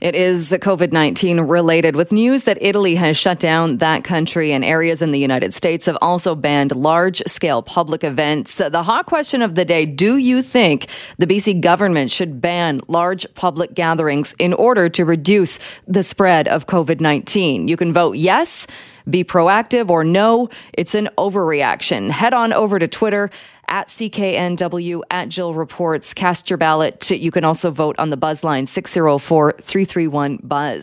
It is COVID 19 related with news that Italy has shut down that country and areas in the United States have also banned large scale public events. The hot question of the day do you think the BC government should ban large public gatherings in order to reduce the spread of COVID 19? You can vote yes be proactive or no, it's an overreaction. Head on over to Twitter at CKNW at Jill Reports. Cast your ballot. You can also vote on the buzz line 604 331 Buzz.